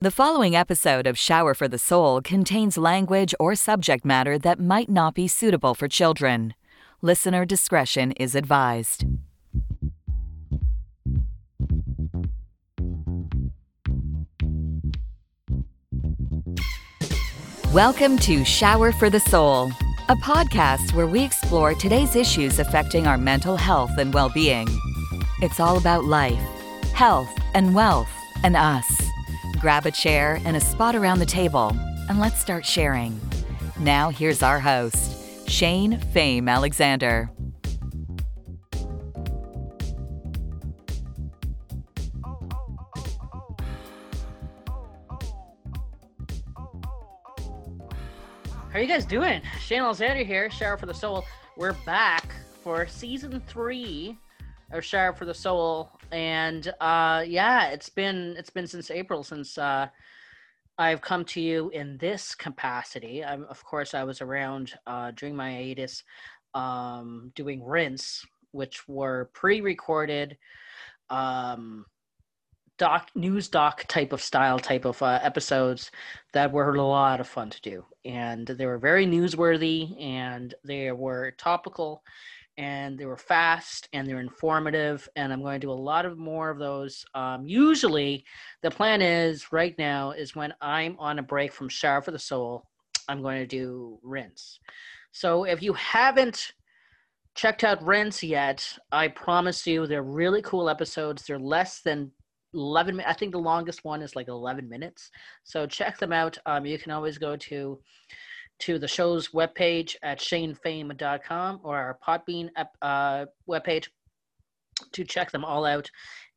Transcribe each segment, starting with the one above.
The following episode of Shower for the Soul contains language or subject matter that might not be suitable for children. Listener discretion is advised. Welcome to Shower for the Soul, a podcast where we explore today's issues affecting our mental health and well being. It's all about life, health, and wealth, and us. Grab a chair and a spot around the table, and let's start sharing. Now, here's our host, Shane Fame Alexander. How are you guys doing? Shane Alexander here, Shower for the Soul. We're back for season three of Shower for the Soul, and uh, yeah, it's been it's been since April since uh, I've come to you in this capacity. I'm, of course, I was around uh, during my hiatus um, doing rinse, which were pre-recorded. Um, doc news doc type of style type of uh, episodes that were a lot of fun to do and they were very newsworthy and they were topical and they were fast and they're informative and i'm going to do a lot of more of those um, usually the plan is right now is when i'm on a break from shower for the soul i'm going to do rinse. So if you haven't checked out rinse yet i promise you they're really cool episodes. They're less than 11 i think the longest one is like 11 minutes. So check them out. Um, you can always go to to the show's webpage at shanefame.com or our podbean uh, webpage to check them all out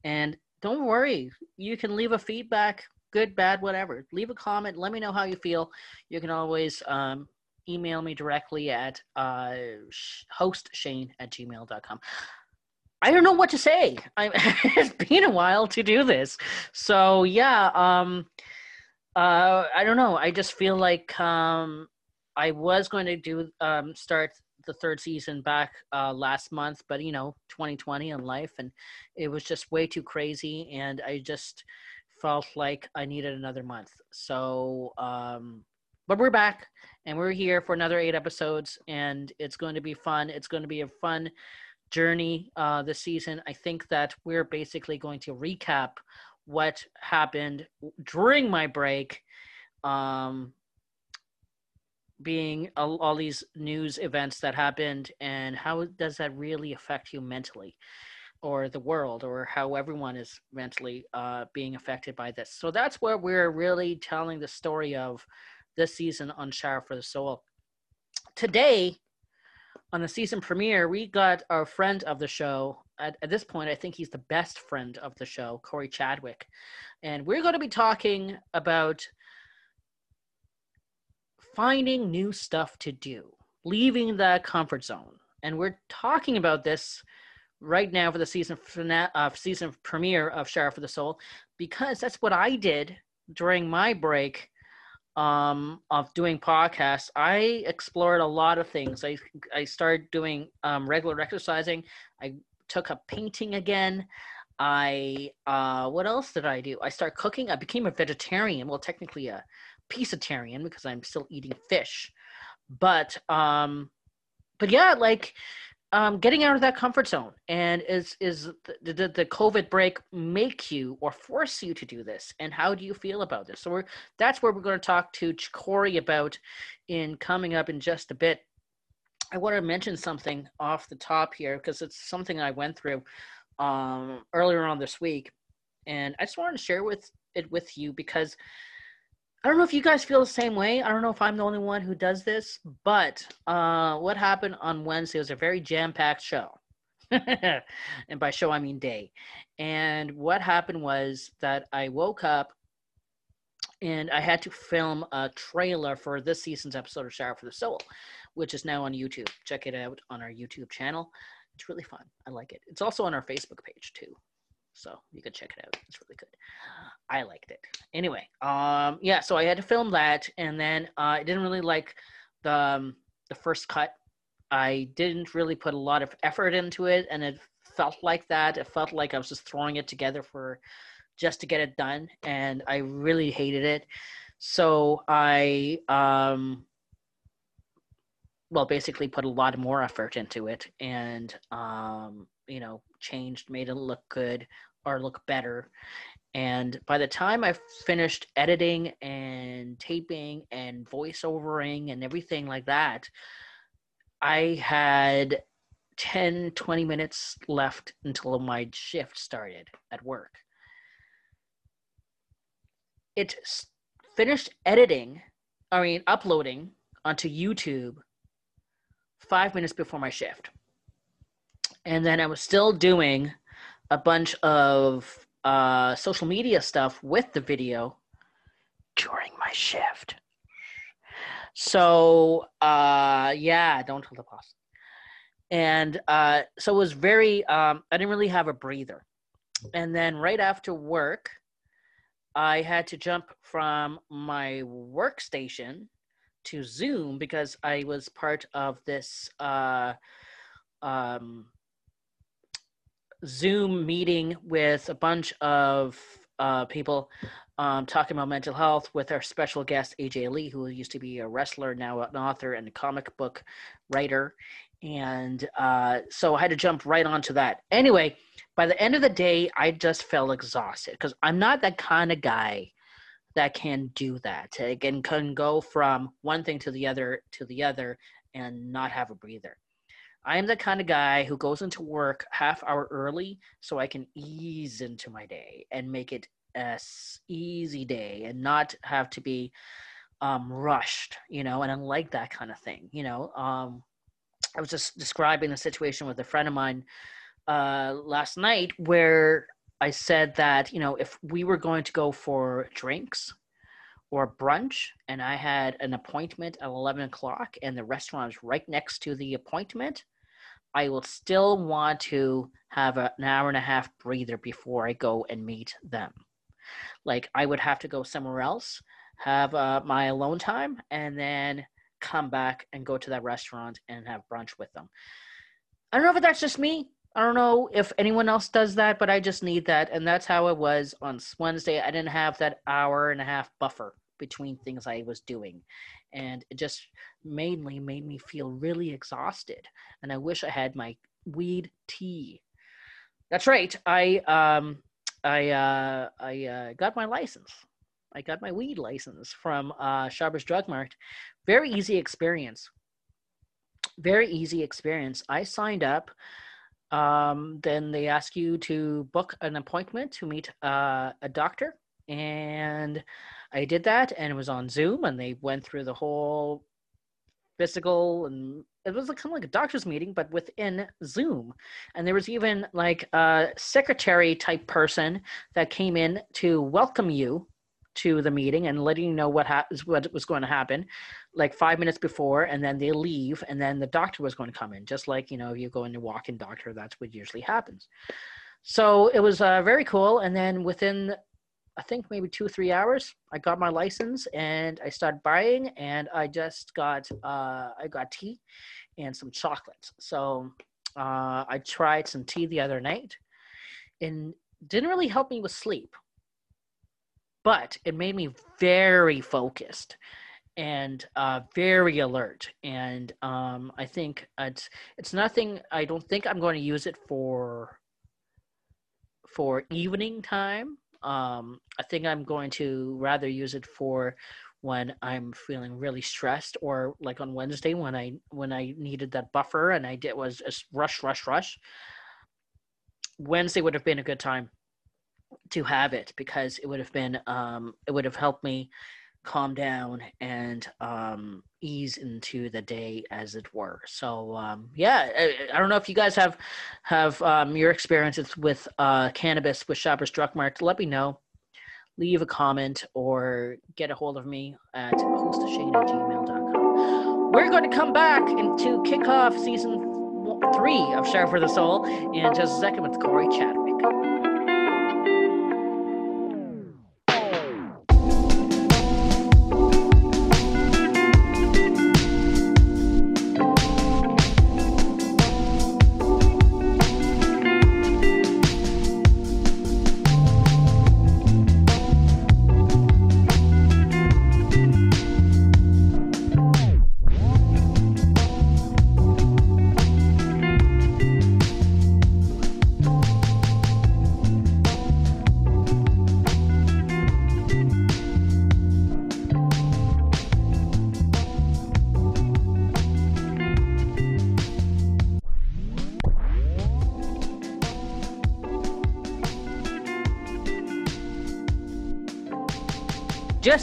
and don't worry you can leave a feedback good bad whatever leave a comment let me know how you feel you can always um, email me directly at uh, hostshane at gmail.com I don't know what to say. I, it's been a while to do this, so yeah. Um, uh, I don't know. I just feel like um, I was going to do um, start the third season back uh, last month, but you know, 2020 and life, and it was just way too crazy, and I just felt like I needed another month. So, um, but we're back, and we're here for another eight episodes, and it's going to be fun. It's going to be a fun journey uh, this season. I think that we're basically going to recap what happened during my break, um, being all, all these news events that happened, and how does that really affect you mentally, or the world, or how everyone is mentally uh, being affected by this. So that's where we're really telling the story of this season on Shower for the Soul. Today, on the season premiere, we got our friend of the show. At, at, this point, I think he's the best friend of the show, Corey Chadwick. And we're going to be talking about finding new stuff to do, leaving the comfort zone. And we're talking about this right now for the season fina- uh, season premiere of Shower for the Soul because that's what I did during my break um, of doing podcasts, I explored a lot of things. I I started doing um, regular exercising. I took up painting again. I uh, what else did I do? I started cooking. I became a vegetarian. Well, technically a pescatarian because I'm still eating fish. But um, but yeah, like um, getting out of that comfort zone and is is the, the, the covid break make you or force you to do this? And how do you feel about this? So we're that's where we're going to talk to corey about in coming up in just a bit. I want to mention something off the top here because it's something i went through um, earlier on this week. And i just wanted to share with it with you because I don't know if you guys feel the same way. I don't know if I'm the only one who does this, but uh, what happened on Wednesday was a very jam packed show. and by show, I mean day. And what happened was that I woke up and I had to film a trailer for this season's episode of Shower for the Soul, which is now on YouTube. Check it out on our YouTube channel. It's really fun. I like it. It's also on our Facebook page too. So you can check it out. It's really good. I liked it. Anyway, um, yeah. So I had to film that, and then uh, I didn't really like the um, the first cut. I didn't really put a lot of effort into it, and it felt like that. It felt like I was just throwing it together for just to get it done, and I really hated it. So I, um, well, basically put a lot more effort into it, and um, you know, changed, made it look good or look better. And by the time I finished editing and taping and voiceovering and everything like that, I had 10, 20 minutes left until my shift started at work. It finished editing, I mean, uploading onto YouTube five minutes before my shift. And then I was still doing a bunch of uh, social media stuff with the video during my shift. So uh, yeah, don't tell the boss. And uh, so it was very. Um, I didn't really have a breather. And then right after work, I had to jump from my workstation to Zoom because I was part of this uh, um, Zoom meeting with a bunch of uh, people um, talking about mental health with our special guest AJ Lee, who used to be a wrestler, now an author and a comic book writer. And uh, so I had to jump right onto that. Anyway, by the end of the day, I just felt exhausted because I'm not that kind of guy that can do that. and can go from one thing to the other to the other and not have a breather. I am the kind of guy who goes into work half hour early so I can ease into my day and make it a easy day and not have to be um, rushed, you know, and I like that kind of thing, you know. Um, I was just describing the situation with a friend of mine uh, last night where I said that, you know, if we were going to go for drinks or brunch and I had an appointment at 11 o'clock and the restaurant is right next to the appointment, I will still want to have an hour and a half breather before I go and meet them. Like I would have to go somewhere else, have uh, my alone time, and then come back and go to that restaurant and have brunch with them. I don't know if that's just me. I don't know if anyone else does that, but I just need that. And that's how it was on Wednesday. I didn't have that hour and a half buffer between things I was doing and it just mainly made me feel really exhausted. And I wish I had my weed tea. That's right. I um I uh I uh, got my license. I got my weed license from uh Shoppers Drug Mart. Very easy experience. Very easy experience. I signed up. Um, then they ask you to book an appointment to meet uh, a doctor, and I did that and it was on Zoom and they went through the whole physical and it was kind of like a doctor's meeting but within Zoom. And there was even like a secretary type person that came in to welcome you to the meeting and letting you know what ha- what was going to happen like 5 minutes before and then they leave and then the doctor was going to come in just like you know if you go in to walk in doctor that's what usually happens. So it was uh, very cool and then within I think maybe two three hours. I got my license and I started buying, and I just got uh, I got tea and some chocolates. So uh, I tried some tea the other night, and didn't really help me with sleep, but it made me very focused and uh, very alert. And um, I think it's it's nothing. I don't think I'm going to use it for for evening time um, I think I'm going to rather use it for when I'm feeling really stressed, or like on Wednesday when I when I needed that buffer and I did was rush, rush, rush. Wednesday would have been a good time to have it because it would have been um, it would have helped me calm down and um, ease into the day as it were. So um, yeah I, I, don't know if you guys have have um, your experiences with uh, cannabis with shoppers drug mart. Let me know. Leave a comment or get a hold of me at hostshane at gmail.com we're going to come back and to kick off season three of shower for the soul in just a second with corey chadwick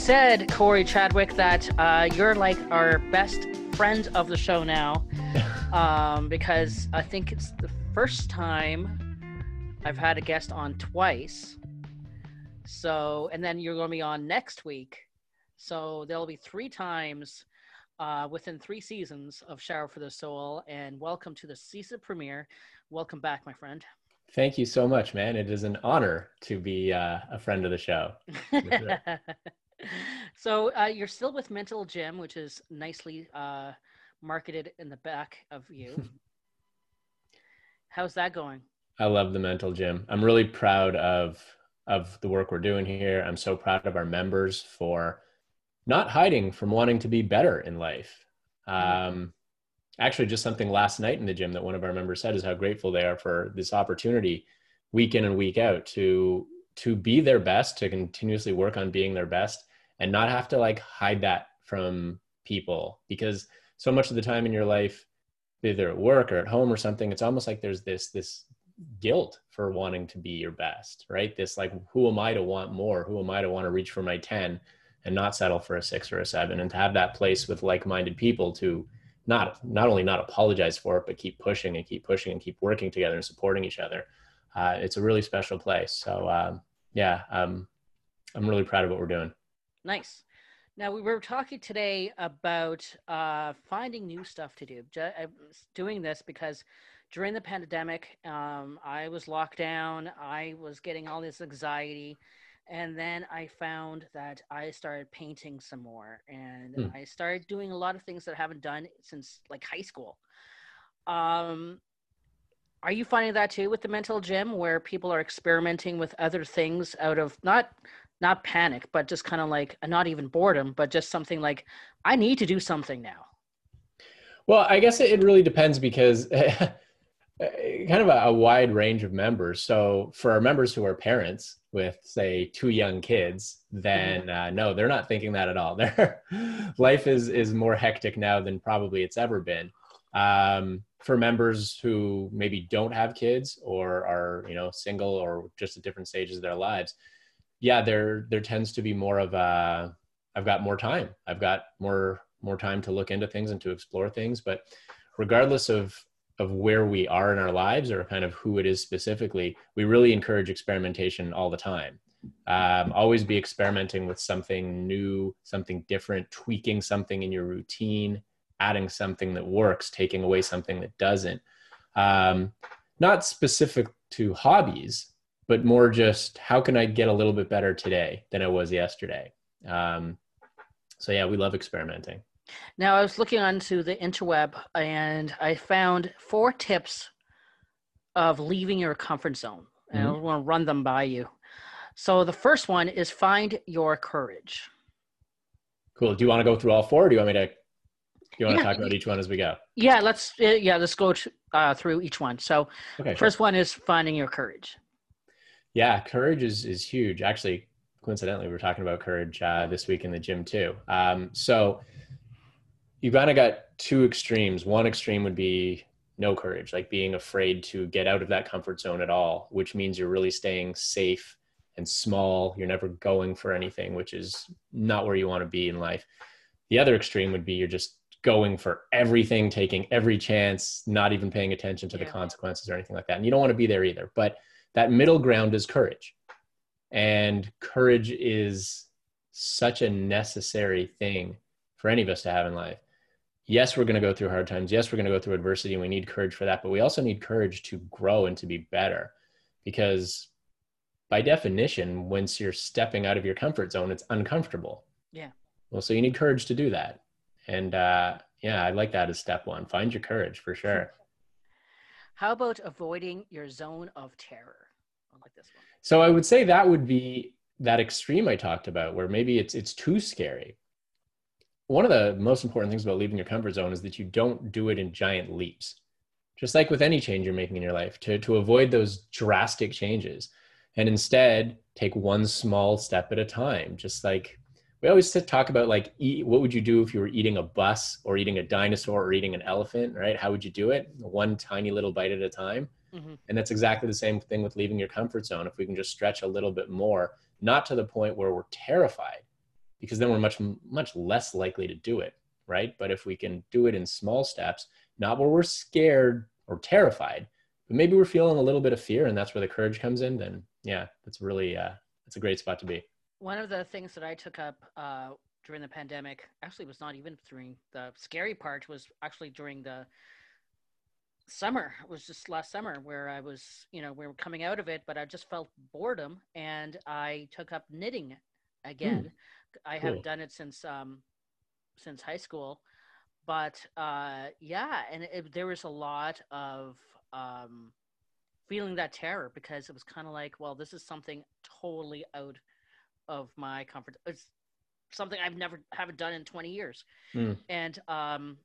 said, Corey Chadwick, that uh, you're like our best friend of the show now. um, because I think it's the first time I've had a guest on twice. So, and then you're going to be on next week. So there'll be three times uh, within three seasons of Shower for the Soul. And welcome to the season premiere. Welcome back, my friend. Thank you so much, man. It is an honor to be uh, a friend of the show. so uh, you're still with Mental Gym, which is nicely uh, marketed in the back of you. How's that going? I love the Mental Gym. I'm really proud of of the work we're doing here. I'm so proud of our members for not hiding from wanting to be better in life. Mm-hmm. Um, actually, just something last night in the gym that one of our members said is how grateful they are for this opportunity, week in and week out, to to be their best, to continuously work on being their best, and not have to like hide that from people because so much of the time in your life either at work or at home or something it's almost like there's this this guilt for wanting to be your best right? This like who am i to want more? Who am i to want to reach for my 10 and not settle for a 6 or a 7 and to have that place with like-minded people to not not only not apologize for it but keep pushing and keep pushing and keep working together and supporting each other. Uh, it's a really special place. So um, yeah um, i'm really proud of what we're doing Nice. Now we were talking today about uh, finding new stuff to do. I was doing this because during the pandemic, um, I was locked down. I was getting all this anxiety, and then I found that I started painting some more, and hmm. I started doing a lot of things that I haven't done since like high school. Um, are you finding that too with the mental gym, where people are experimenting with other things out of not not panic, but just kind of like not even boredom, but just something like I need to do something now. Well, I guess it really depends because kind of a, a, wide range of members. So for our members who are parents with say two young kids, then mm-hmm. uh, no, they're not thinking that at all. Their life is is more hectic now than probably it's ever been. Um, for members who maybe don't have kids or are you know single or just at different stages of their lives, yeah, there there tends to be more of a I've got more time. I've got more more time to look into things and to explore things. But regardless of of where we are in our lives or kind of who it is specifically, we really encourage experimentation all the time. Um, always be experimenting with something new, something different, tweaking something in your routine, adding something that works, taking away something that doesn't. Um, not specific to hobbies, but more just how can I get a little bit better today than I was yesterday. Um, so yeah, we love experimenting. Now I was looking onto the interweb and I found four tips of leaving your comfort zone. And mm-hmm. I want to run them by you. So the first one is find your courage. Cool. Do you want to go through all four? Or do you want me to? Do you want yeah. to talk about each one as we go? Yeah, let's. Yeah, let's go to, uh, through each one. So, okay, first sure. one is finding your courage. Yeah, courage is is huge. Actually, coincidentally, we are talking about courage uh, this week in the gym too. Um, so you kind of got two extremes. One extreme would be no courage, like being afraid to get out of that comfort zone at all, which means you're really staying safe and small. You're never going for anything, which is not where you want to be in life. The other extreme would be you're just going for everything, taking every chance, not even paying attention to yeah. the consequences or anything like that. And you don't want to be there either. But that middle ground is courage. And courage is such a necessary thing for any of us to have in life. Yes, we're going to go through hard times. Yes, we're going to go through adversity and we need courage for that. But we also need courage to grow and to be better because by definition, once you're stepping out of your comfort zone, it's uncomfortable. Yeah. Well, so you need courage to do that. And uh, yeah, I like that as step one. Find your courage for sure. How about avoiding your zone of terror? I like this one. So I would say that would be that extreme I talked about, where maybe it's it's too scary. One of the most important things about leaving your comfort zone is that you don't do it in giant leaps. Just like with any change you're making in your life, to, to avoid those drastic changes and instead take one small step at a time. Just like we always talk about like eat, what would you do if you were eating a bus or eating a dinosaur or eating an elephant right? How would you do it? One tiny little bite at a time. Mm-hmm. and that's exactly the same thing with leaving your comfort zone. If we can just stretch a little bit more not to the point where we're terrified because then we're much much less likely to do it right? But if we can do it in small steps not where we're scared or terrified but maybe we're feeling a little bit of fear and that's where the courage comes in then yeah that's really uh that's a great spot to be one of the things that i took up uh during the pandemic actually was not even during the scary part was actually during the summer. It was just last summer where i was you know we were coming out of it but i just felt boredom and i took up knitting again. Mm, i cool. haven't done it since um since high school but uh yeah and it, there was a lot of um feeling that terror because it was kind of like well this is something totally out of my comfort it's something i've never haven't done in 20 years. Mm. and um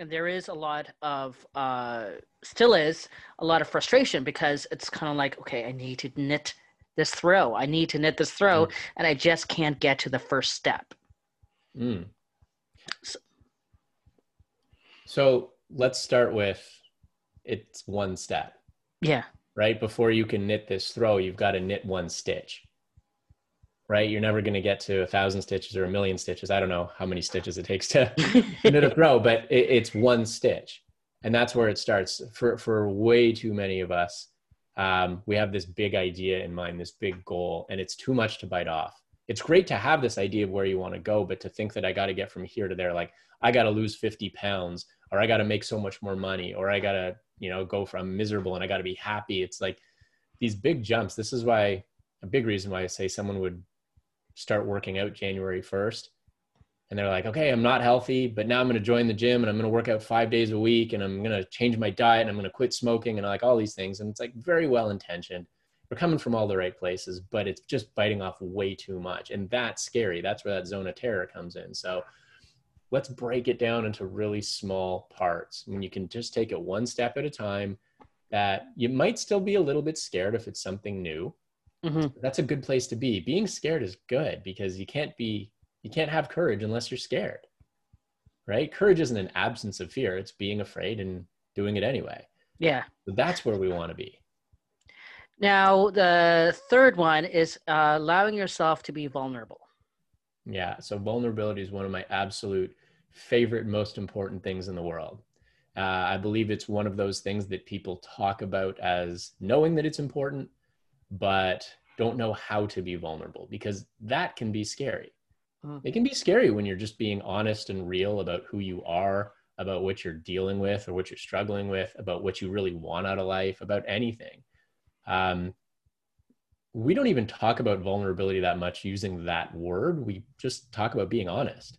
and there is a lot of uh, still is a lot of frustration because it's kind of like okay i need to knit this throw. I need to knit this throw mm. and i just can't get to the first step. Mm. so, so let's start with it's one step. Yeah. Right? Before you can knit this throw you've got to knit one stitch right? You're never going to get to a thousand stitches or a million stitches. I don't know how many stitches it takes to knit a throw, but it, it's one stitch. And that's where it starts for, for way too many of us. Um, we have this big idea in mind, this big goal, and it's too much to bite off. It's great to have this idea of where you want to go, but to think that I got to get from here to there, like I got to lose 50 pounds or I got to make so much more money or I got to, you know, go from miserable and I got to be happy. It's like these big jumps. This is why a big reason why I say someone would start working out January 1st. And they're like, okay, I'm not healthy, but now I'm going to join the gym and I'm going to work out five days a week and I'm going to change my diet and I'm going to quit smoking and like all these things. And it's like very well intentioned. We're coming from all the right places, but it's just biting off way too much. And that's scary. That's where that zone of terror comes in. So let's break it down into really small parts. When you can just take it one step at a time, that you might still be a little bit scared if it's something new Mm-hmm. That's a good place to be. Being scared is good because you can't be you can't have courage unless you're scared. Right? Courage isn't an absence of fear, it's being afraid and doing it anyway. Yeah. So that's where we want to be. Now, the third one is uh, allowing yourself to be vulnerable. Yeah. So, vulnerability is one of my absolute favorite, most important things in the world. Uh, I believe it's one of those things that people talk about as knowing that it's important, but don't know how to be vulnerable because that can be scary. Mm. It can be scary when you're just being honest and real about who you are, about what you're dealing with or what you're struggling with, about what you really want out of life, about anything. Um, we don't even talk about vulnerability that much using that word. We just talk about being honest.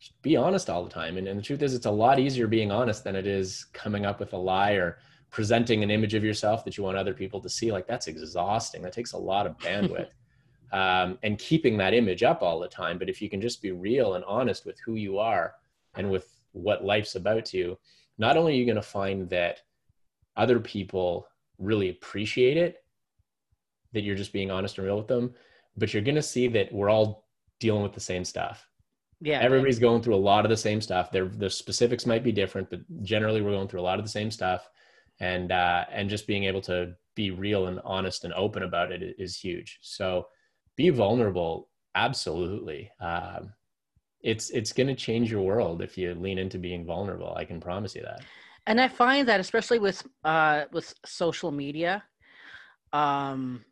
Just be honest all the time. And, and the truth is, it's a lot easier being honest than it is coming up with a lie or presenting an image of yourself that you want other people to see like that's exhausting. That takes a lot of bandwidth. Um, and keeping that image up all the time but if you can just be real and honest with who you are and with what life's about to you not only are you going to find that other people really appreciate it that you're just being honest and real with them but you're going to see that we're all dealing with the same stuff. Yeah. Everybody's going through a lot of the same stuff. Their the specifics might be different but generally we're going through a lot of the same stuff and uh, and just being able to be real and honest and open about it is huge. So be vulnerable, absolutely. Um, it's it's going to change your world if you lean into being vulnerable. I can promise you that. And I find that especially with uh, with social media, um,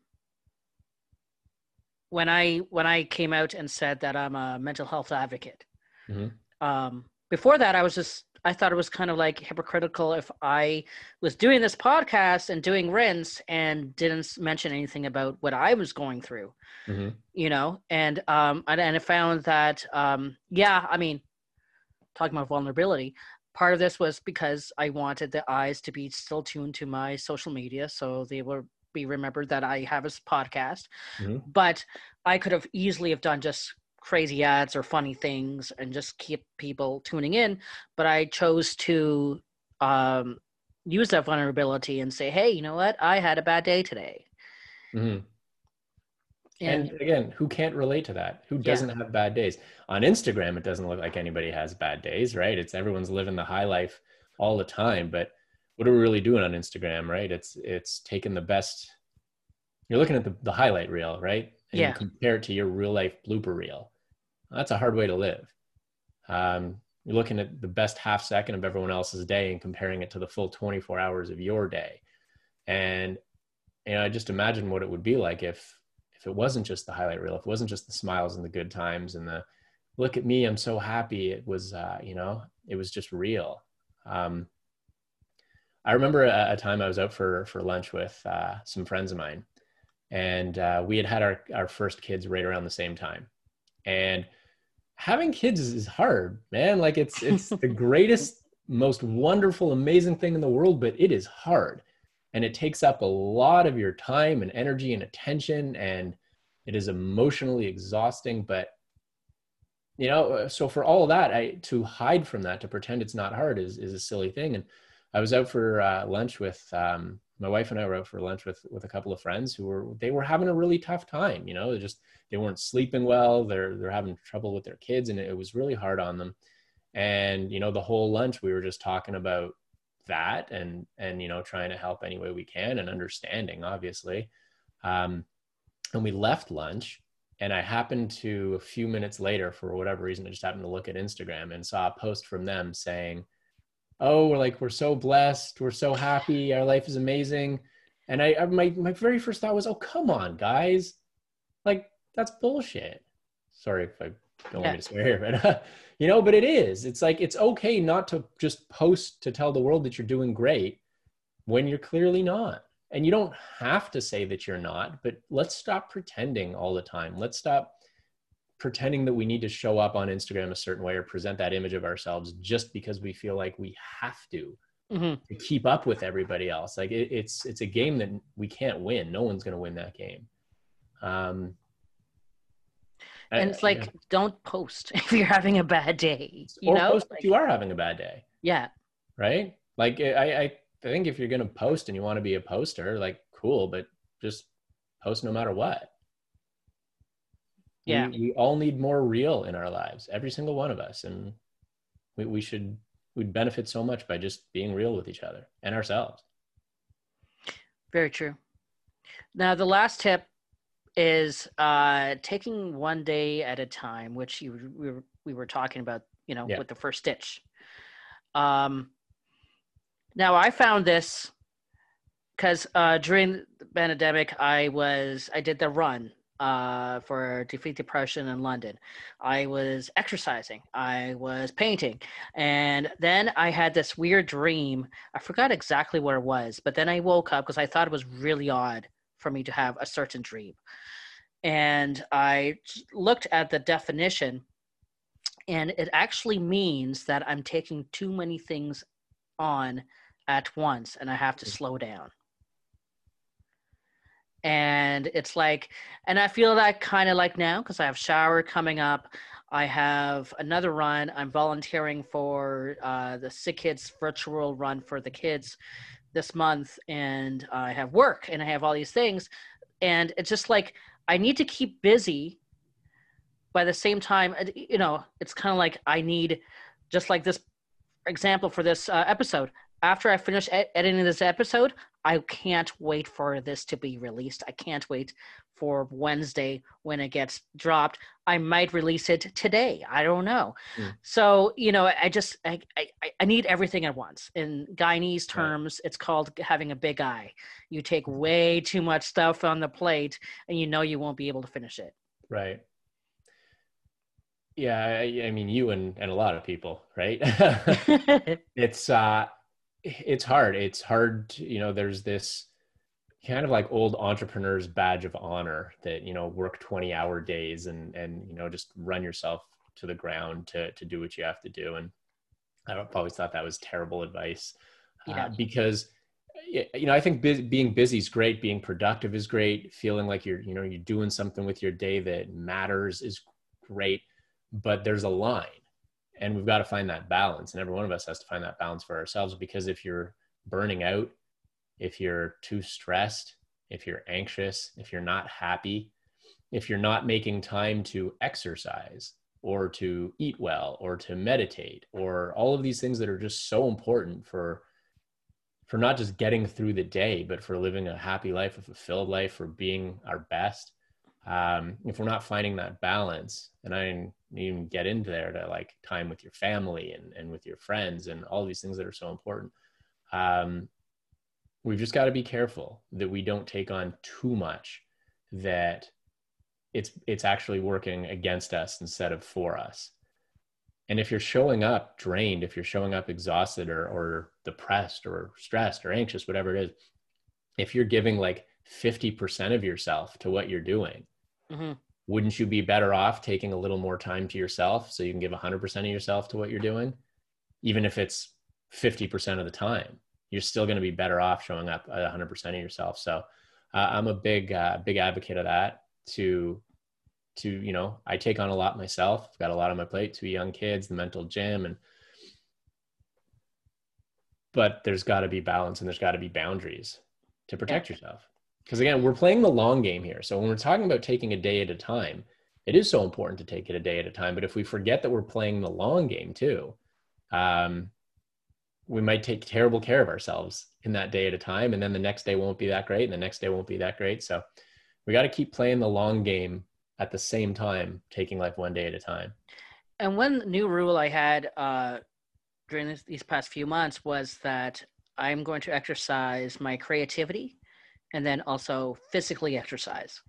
when I when I came out and said that I'm a mental health advocate, mm-hmm. um, before that I was just I thought it was kind of like hypocritical if I was doing this podcast and doing rinse and didn't mention anything about what I was going through, mm-hmm. you know, and um and, and I found that um yeah, I mean, talking about vulnerability, part of this was because I wanted the eyes to be still tuned to my social media, so they will be remembered that I have a podcast, mm-hmm. but I could have easily have done just crazy ads or funny things and just keep people tuning in. But I chose to um, use that vulnerability and say, hey, you know what? I had a bad day today. Mm-hmm. And, and, again, who can't relate to that? Who doesn't yeah. have bad days? On Instagram, it doesn't look like anybody has bad days, right? It's everyone's living the high life all the time. But what are we really doing on Instagram, right? It's it's taking the best. You're looking at the, the highlight reel, right? And yeah. compare it to your real life blooper reel that's a hard way to live. Um, you're looking at the best half second of everyone else's day and comparing it to the full 24 hours of your day. And you know, I just imagine what it would be like if if it wasn't just the highlight reel, if it wasn't just the smiles and the good times and the look at me, I'm so happy. It was, uh, you know, it was just real. Um, I remember a, a, time I was out for for lunch with uh, some friends of mine, and uh, we had had our our first kids right around the same time, and having kids is hard, man. Like it's it's the greatest, most wonderful, amazing thing in the world, but it is hard, and it takes up a lot of your time and energy and attention, and it is emotionally exhausting. But you know, so for all of that, I to hide from that, to pretend it's not hard, is is a silly thing, and I was out for uh, lunch with um, my wife and I were out for lunch with with a couple of friends who were they were having a really tough time. You know, they just they weren't sleeping well. They're they're having trouble with their kids, and it was really hard on them. And you know, the whole lunch we were just talking about that and and you know trying to help any way we can and understanding obviously. Um, and we left lunch and I happened to a few minutes later, for whatever reason, I just happened to look at Instagram and saw a post from them saying, oh, we're like, we're so blessed. We're so happy. Our life is amazing. And I, I my, my very first thought was, oh, come on, guys. Like, that's bullshit. Sorry if I don't yeah. want me to swear here, but, uh, you know, but it is. It's like, it's okay not to just post to tell the world that you're doing great when you're clearly not. And you don't have to say that you're not, but let's stop pretending all the time. Let's stop pretending that we need to show up on Instagram a certain way or present that image of ourselves just because we feel like we have to mm-hmm. to keep up with everybody else. Like it, it's it's a game that we can't win. No one's going to win that game. Um, and I, it's like, yeah. don't post if you're having a bad day. You or know, post like, if you are having a bad day. Yeah. Right. Like I, I think if you're going to post and you want to be a poster, like cool, but just post no matter what. Yeah. We, we, all need more real in our lives, every single one of us. And we, we should, we'd benefit so much by just being real with each other and ourselves. Very true. Now, the last tip is uh, taking one day at a time, which you, we, were, we were talking about, you know, yeah. with the first stitch. Um, now, I found this because uh, during the pandemic, I was I did the run uh, for Defeat Depression in London. I was exercising, I was painting, and then I had this weird dream. I forgot exactly what it was, but then I woke up because I thought it was really odd for me to have a certain dream. And I looked at the definition, and it actually means that I'm taking too many things on at once and I have to slow down and it's like and i feel that kind of like now because i have shower coming up i have another run i'm volunteering for uh, the sick kids virtual run for the kids this month and i have work and i have all these things and it's just like i need to keep busy by the same time you know it's kind of like i need just like this example for this uh, episode after I finish ed- editing this episode, I can't wait for this to be released. I can't wait for Wednesday when it gets dropped. I might release it today. I don't know. Mm. So, you know, I just, I, I, I need everything at once. In Guyanese terms, right. it's called having a big eye. You take way too much stuff on the plate and you know you won't be able to finish it. Right. Yeah. I, I mean, you and, and a lot of people, right? it's, uh, it's hard. It's hard. To, you know, there's this kind of like old entrepreneurs badge of honor that you know work 20 hour days and and you know just run yourself to the ground to to do what you have to do and i've always thought that was terrible advice uh, yeah. uh, because you know i think bu- being busy is great being productive is great feeling like you're you know you're doing something with your day that matters is great but there's a line and we've got to find that balance and every one of us has to find that balance for ourselves because if you're burning out if you're too stressed if you're anxious if you're not happy if you're not making time to exercise or to eat well or to meditate or all of these things that are just so important for for not just getting through the day but for living a happy life a fulfilled life for being our best um, if we're not finding that balance and i even get into there to like time with your family and, and with your friends and all these things that are so important um, we've just got to be careful that we don't take on too much that it's it's actually working against us instead of for us and if you're showing up drained if you're showing up exhausted or, or depressed or stressed or anxious whatever it is if you're giving like 50% of yourself to what you're doing mm-hmm. Wouldn't you be better off taking a little more time to yourself so you can give 100% of yourself to what you're doing? Even if it's 50% of the time you're still going to be better off showing up at 100% of yourself. So uh, i'm a big uh, big advocate of that to to you know i take on a lot myself. I've got a lot on my plate two young kids the mental gym and but there's got to be balance and there's got to be boundaries to protect yeah. yourself because again we're playing the long game here. So when we're talking about taking a day at a time it is so important to take it a day at a time. But if we forget that we're playing the long game too um, we might take terrible care of ourselves in that day at a time. And then the next day won't be that great and the next day won't be that great. So we got to keep playing the long game at the same time taking life one day at a time. And one new rule i had uh, during this, these past few months was that i'm going to exercise my creativity and then also physically exercise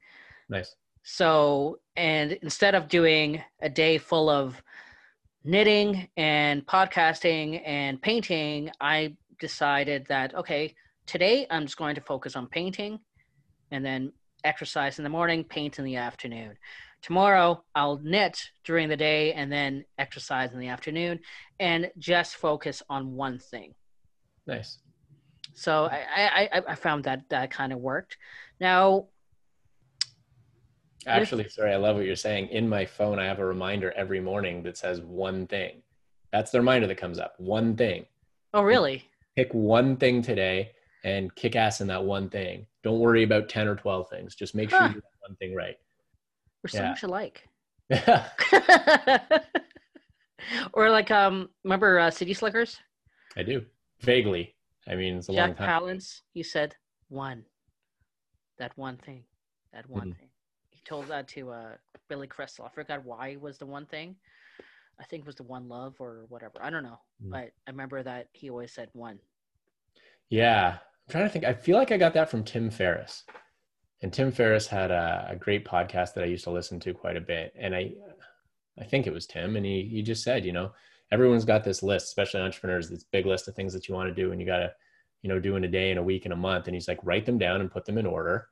nice so and instead of doing a day full of knitting and podcasting and painting i decided that okay today i'm just going to focus on painting and then exercise in the morning, paint in the afternoon. Tomorrow, I'll knit during the day and then exercise in the afternoon and just focus on one thing. Nice. So I, I, I found that that kind of worked. Now, actually, sorry, I love what you're saying. In my phone, I have a reminder every morning that says one thing. That's the reminder that comes up. One thing. Oh, really? Pick one thing today and kick ass in that one thing. Don't worry about 10 or 12 things. Just make sure you do one thing right. We're so yeah. much alike. or like, um, remember uh, City Slickers? I do. Vaguely. I mean, it's a Jack long time. Palance, he said one. That one thing. That one mm-hmm. thing. He told that to uh, Billy Crystal. I forgot why it was the one thing. I think it was the one love or whatever. I don't know. Mm-hmm. But I remember that he always said one. Yeah, I'm trying to think. I feel like I got that from Tim Ferriss. And Tim Ferriss had a, a, great podcast that I used to listen to quite a bit. And I, I think it was Tim, and he he just said, you know, everyone's got this list, especially entrepreneurs, this big list of things that you want to do, and you got to, you know, do in a day, and a week, and a month. And he's like, write them down and put them in order,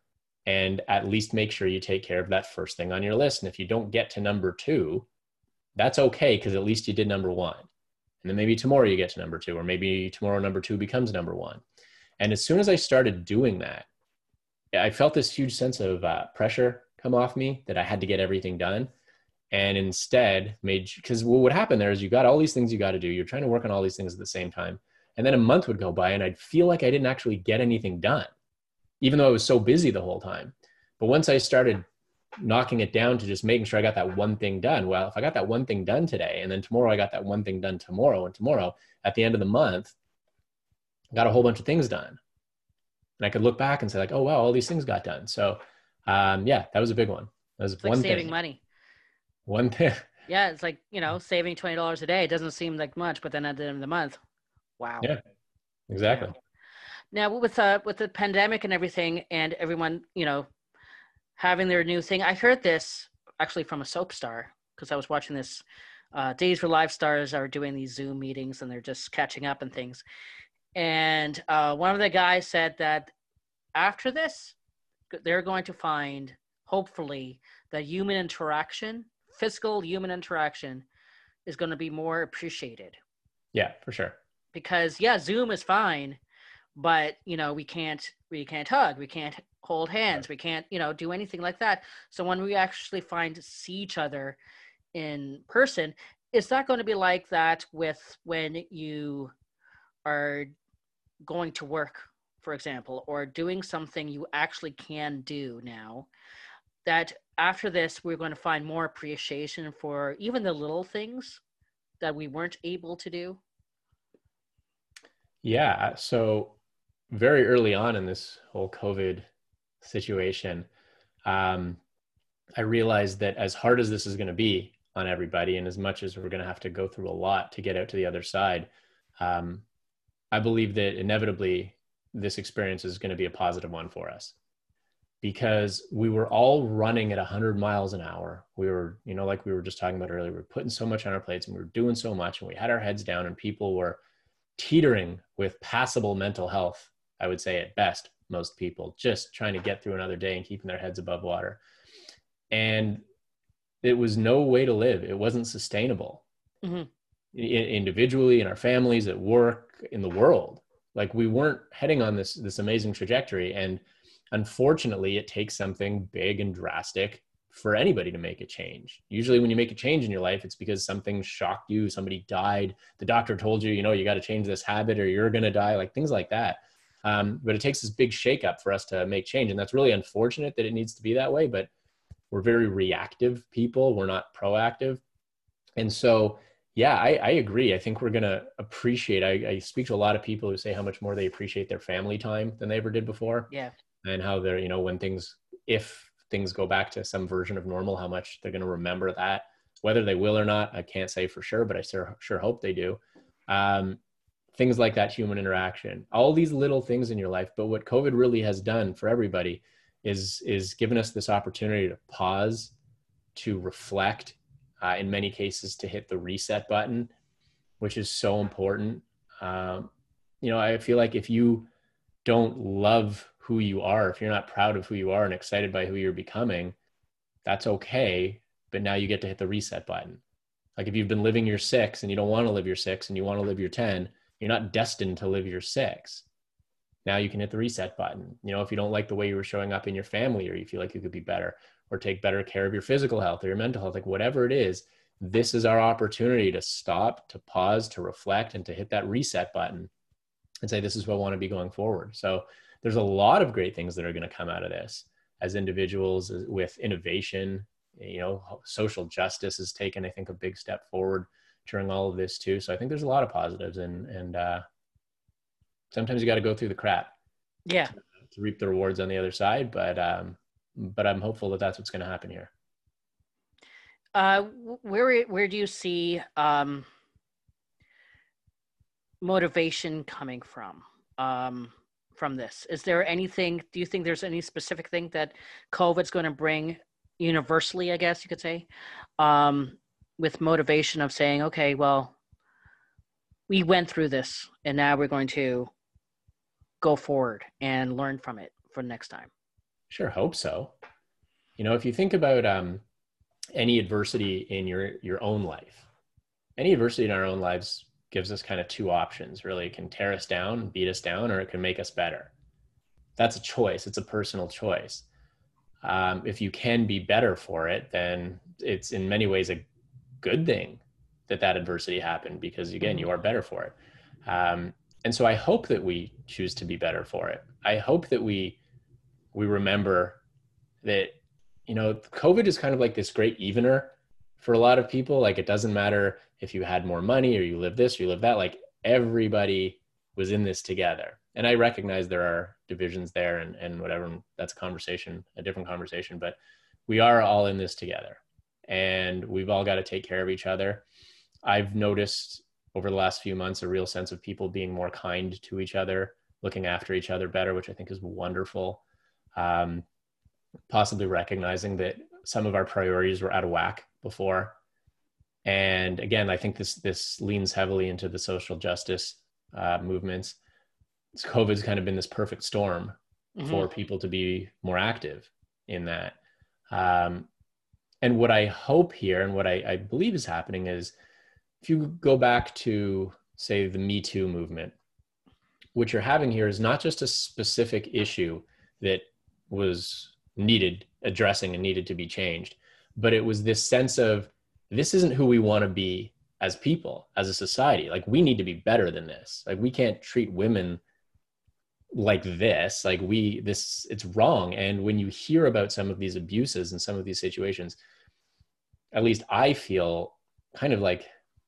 and at least make sure you take care of that first thing on your list. And if you don't get to number two, that's okay because at least you did number one. And then maybe tomorrow you get to number two, or maybe tomorrow number two becomes number one. And as soon as I started doing that, I felt this huge sense of uh, pressure come off me that I had to get everything done. And instead, made because what would happen there is you got all these things you got to do. You're trying to work on all these things at the same time. And then a month would go by and I'd feel like I didn't actually get anything done, even though I was so busy the whole time. But once I started knocking it down to just making sure I got that one thing done, well, if I got that one thing done today and then tomorrow I got that one thing done tomorrow and tomorrow at the end of the month, I got a whole bunch of things done. And I could look back and say like, oh wow, all these things got done. So um, yeah, that was a big one. That was it's one like saving thing. money. One thing. Yeah, it's like you know saving twenty dollars a day. It doesn't seem like much, but then at the end of the month, wow. Yeah, exactly. Now with uh with the pandemic and everything, and everyone you know having their new thing, I heard this actually from a soap star because I was watching this. Uh, Days for Live Stars are doing these Zoom meetings and they're just catching up and things. And uh, one of the guys said that after this, they're going to find, hopefully, that human interaction, physical human interaction, is going to be more appreciated. Yeah, for sure. Because yeah, Zoom is fine, but you know we can't we can't hug, we can't hold hands, we can't you know do anything like that. So when we actually find see each other in person, it's not going to be like that with when you are going to work, for example, or doing something you actually can do now, that after this, we're going to find more appreciation for even the little things that we weren't able to do? Yeah. So, very early on in this whole COVID situation, um, I realized that as hard as this is going to be on everybody. And as much as we're going to have to go through a lot to get out to the other side, um, I believe that inevitably this experience is going to be a positive one for us because we were all running at 100 miles an hour. We were, you know, like we were just talking about earlier, we were putting so much on our plates and we were doing so much and we had our heads down and people were teetering with passable mental health, I would say at best, most people just trying to get through another day and keeping their heads above water. And it was no way to live. It wasn't sustainable. Mm-hmm. individually, in our families, at work, in the world. Like we weren't heading on this this amazing trajectory. And unfortunately, it takes something big and drastic for anybody to make a change. Usually, when you make a change in your life, it's because something shocked you, somebody died, the doctor told you, you know, you got to change this habit or you're going to die, like things like that. Um, but it takes this big shakeup for us to make change. And that's really unfortunate that it needs to be that way. But we're very reactive people, we're not proactive. And so, yeah, I, I agree. I think we're going to appreciate, I, I speak to a lot of people who say how much more they appreciate their family time than they ever did before. Yeah. And how they're, you know, when things, if things go back to some version of normal, how much they're going to remember that. Whether they will or not, I can't say for sure, but I sure, sure hope they do. Um, things like that human interaction, all these little things in your life. But what COVID really has done for everybody is is given us this opportunity to pause, to reflect, uh, in many cases to hit the reset button, which is so important. Um, you know, I feel like if you don't love who you are, if you're not proud of who you are and excited by who you're becoming, that's okay. But now you get to hit the reset button. Like if you've been living your six and you don't want to live your six and you want to live your 10, you're not destined to live your six. Now you can hit the reset button. You know, if you don't like the way you were showing up in your family or you feel like you could be better or take better care of your physical health or your mental health, like whatever it is, this is our opportunity to stop, to pause, to reflect, and to hit that reset button and say, this is what I want to be going forward. So there's a lot of great things that are going to come out of this as individuals with innovation you know social justice has taken i think a big step forward during all of this too. So i think there's a lot of positives and and uh, sometimes you got to go through the crap yeah. to, to, reap the rewards on the other side but um but i'm hopeful that that's what's going to happen here. Uh where where do you see um motivation coming from? Um from this? Is there anything, do you think there's any specific thing that COVID's going to bring universally, I guess you could say, um, with motivation of saying, okay, well, we went through this and now we're going to go forward and learn from it for next time? Sure, hope so. You know, if you think about um, any adversity in your your own life, any adversity in our own lives gives us kind of two options really. It can tear us down beat us down or it can make us better. That's a choice. It's a personal choice. Um, if you can be better for it then it's in many ways a good thing that that adversity happened because again you are better for it. Um, and so i hope that we choose to be better for it. I hope that we we remember that you know covid is kind of like this great evener for a lot of people like it doesn't matter if you had more money or you live this or you live that like everybody was in this together. And i recognize there are divisions there and, and whatever that's a conversation a different conversation but we are all in this together. And we've all got to take care of each other. I've noticed over the last few months a real sense of people being more kind to each other looking after each other better which i think is wonderful. Um, possibly recognizing that some of our priorities were out of whack before and again, I think this this leans heavily into the social justice uh, movements. COVID's kind of been this perfect storm mm-hmm. for people to be more active in that. Um, and what I hope here, and what I, I believe is happening, is if you go back to say the Me Too movement, what you're having here is not just a specific issue that was needed addressing and needed to be changed, but it was this sense of this isn't who we want to be as people, as a society. Like we need to be better than this. Like we can't treat women like this. Like we this it's wrong. And when you hear about some of these abuses and some of these situations, at least I feel kind of like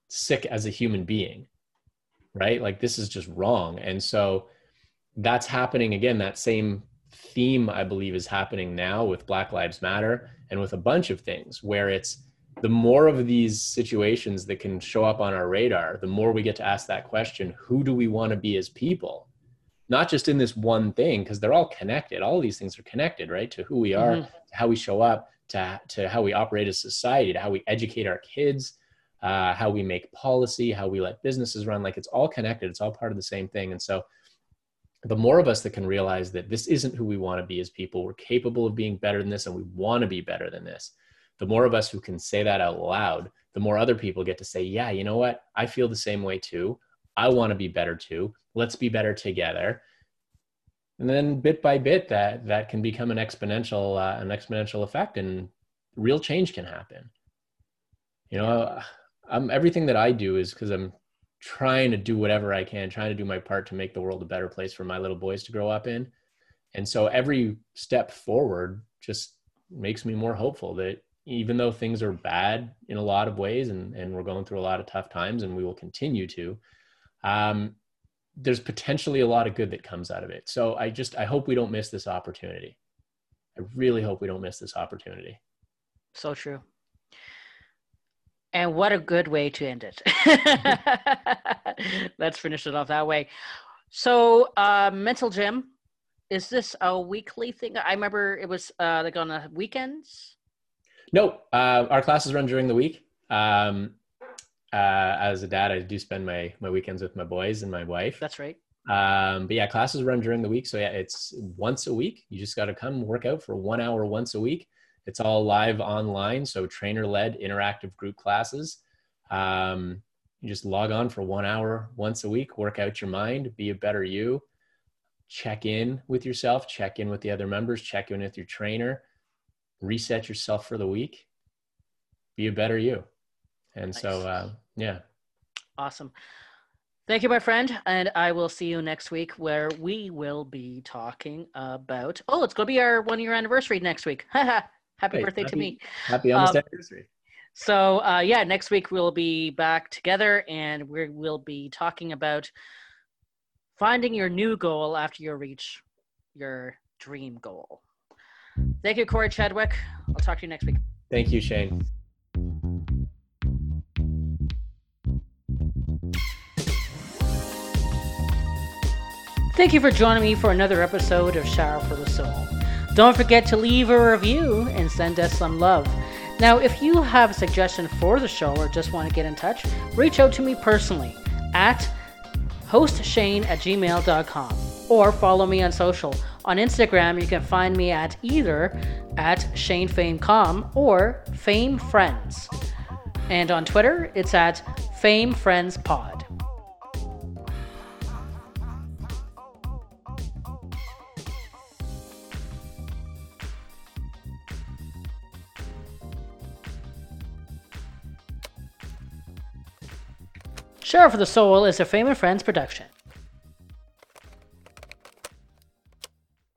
sick as a human being. Right? Like this is just wrong. And so that's happening again that same theme I believe is happening now with Black Lives Matter and with a bunch of things where it's the more of these situations that can show up on our radar, the more we get to ask that question who do we want to be as people? Not just in this one thing, because they're all connected. All of these things are connected, right? To who we are, mm-hmm. to how we show up, to, to how we operate as society, to how we educate our kids, uh, how we make policy, how we let businesses run. Like it's all connected, it's all part of the same thing. And so, the more of us that can realize that this isn't who we want to be as people, we're capable of being better than this, and we want to be better than this the more of us who can say that out loud, the more other people get to say, yeah, you know what? I feel the same way too. I want to be better too. Let's be better together. And then bit by bit, that that can become an exponential uh, an exponential effect, and real change can happen. You know, I'm everything that I do is because I'm trying to do whatever I can, trying to do my part to make the world a better place for my little boys to grow up in. And so every step forward just makes me more hopeful that even though things are bad in a lot of ways and, and we're going through a lot of tough times and we will continue to um, there's potentially a lot of good that comes out of it. So i just i hope we don't miss this opportunity. I really hope we don't miss this opportunity. So true and what a good way to end it let's finish it off that way so uh, mental gym is this a weekly thing i remember it was uh, like on the weekends no, uh, our classes run during the week. Um, uh, as a dad, I do spend my my weekends with my boys and my wife. That's right. Um, but yeah, classes run during the week. So yeah, it's once a week. You just got to come work out for one hour once a week. It's all live online. So trainer led interactive group classes. Um, you just log on for one hour once a week, work out your mind, be a better you, check in with yourself, check in with the other members, check in with your trainer reset yourself for the week, be a better you. And nice. so, uh, yeah. Awesome. Thank you, my friend. And I will see you next week where we will be talking about. Oh, it's going to be our one year anniversary next week. happy hey, birthday happy, to me. Happy almost um, anniversary. So, uh, yeah, next week we'll be back together and we will be talking about finding your new goal after you reach your dream goal. Thank you, Corey Chadwick. I'll talk to you next week. Thank you, Shane. Thank you for joining me for another episode of Shower for the Soul. Don't forget to leave a review and send us some love. Now, if you have a suggestion for the show or just want to get in touch, reach out to me personally at hostshane at gmail.com or follow me on social. On Instagram, you can find me at either at ShaneFameCom or Fame Friends. And on Twitter, it's at Fame Friends of the Soul is a Fame and Friends production.